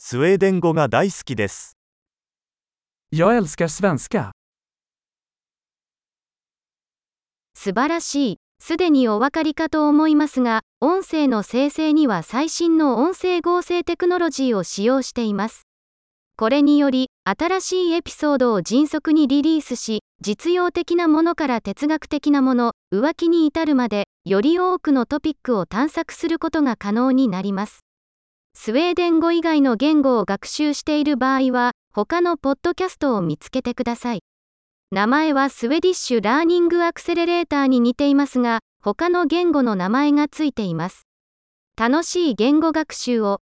スウェーデン語が大好きです。Jag älskar svenska. 素晴らしい。すでにお分かりかと思いますが、音声の生成には最新の音声合成テクノロジーを使用しています。これにより、新しいエピソードを迅速にリリースし、実用的なものから哲学的なもの、浮気に至るまで、より多くのトピックを探索することが可能になります。スウェーデン語以外の言語を学習している場合は、他のポッドキャストを見つけてください。名前はスウェディッシュ・ラーニング・アクセレレーターに似ていますが、他の言語の名前がついています。楽しい言語学習を。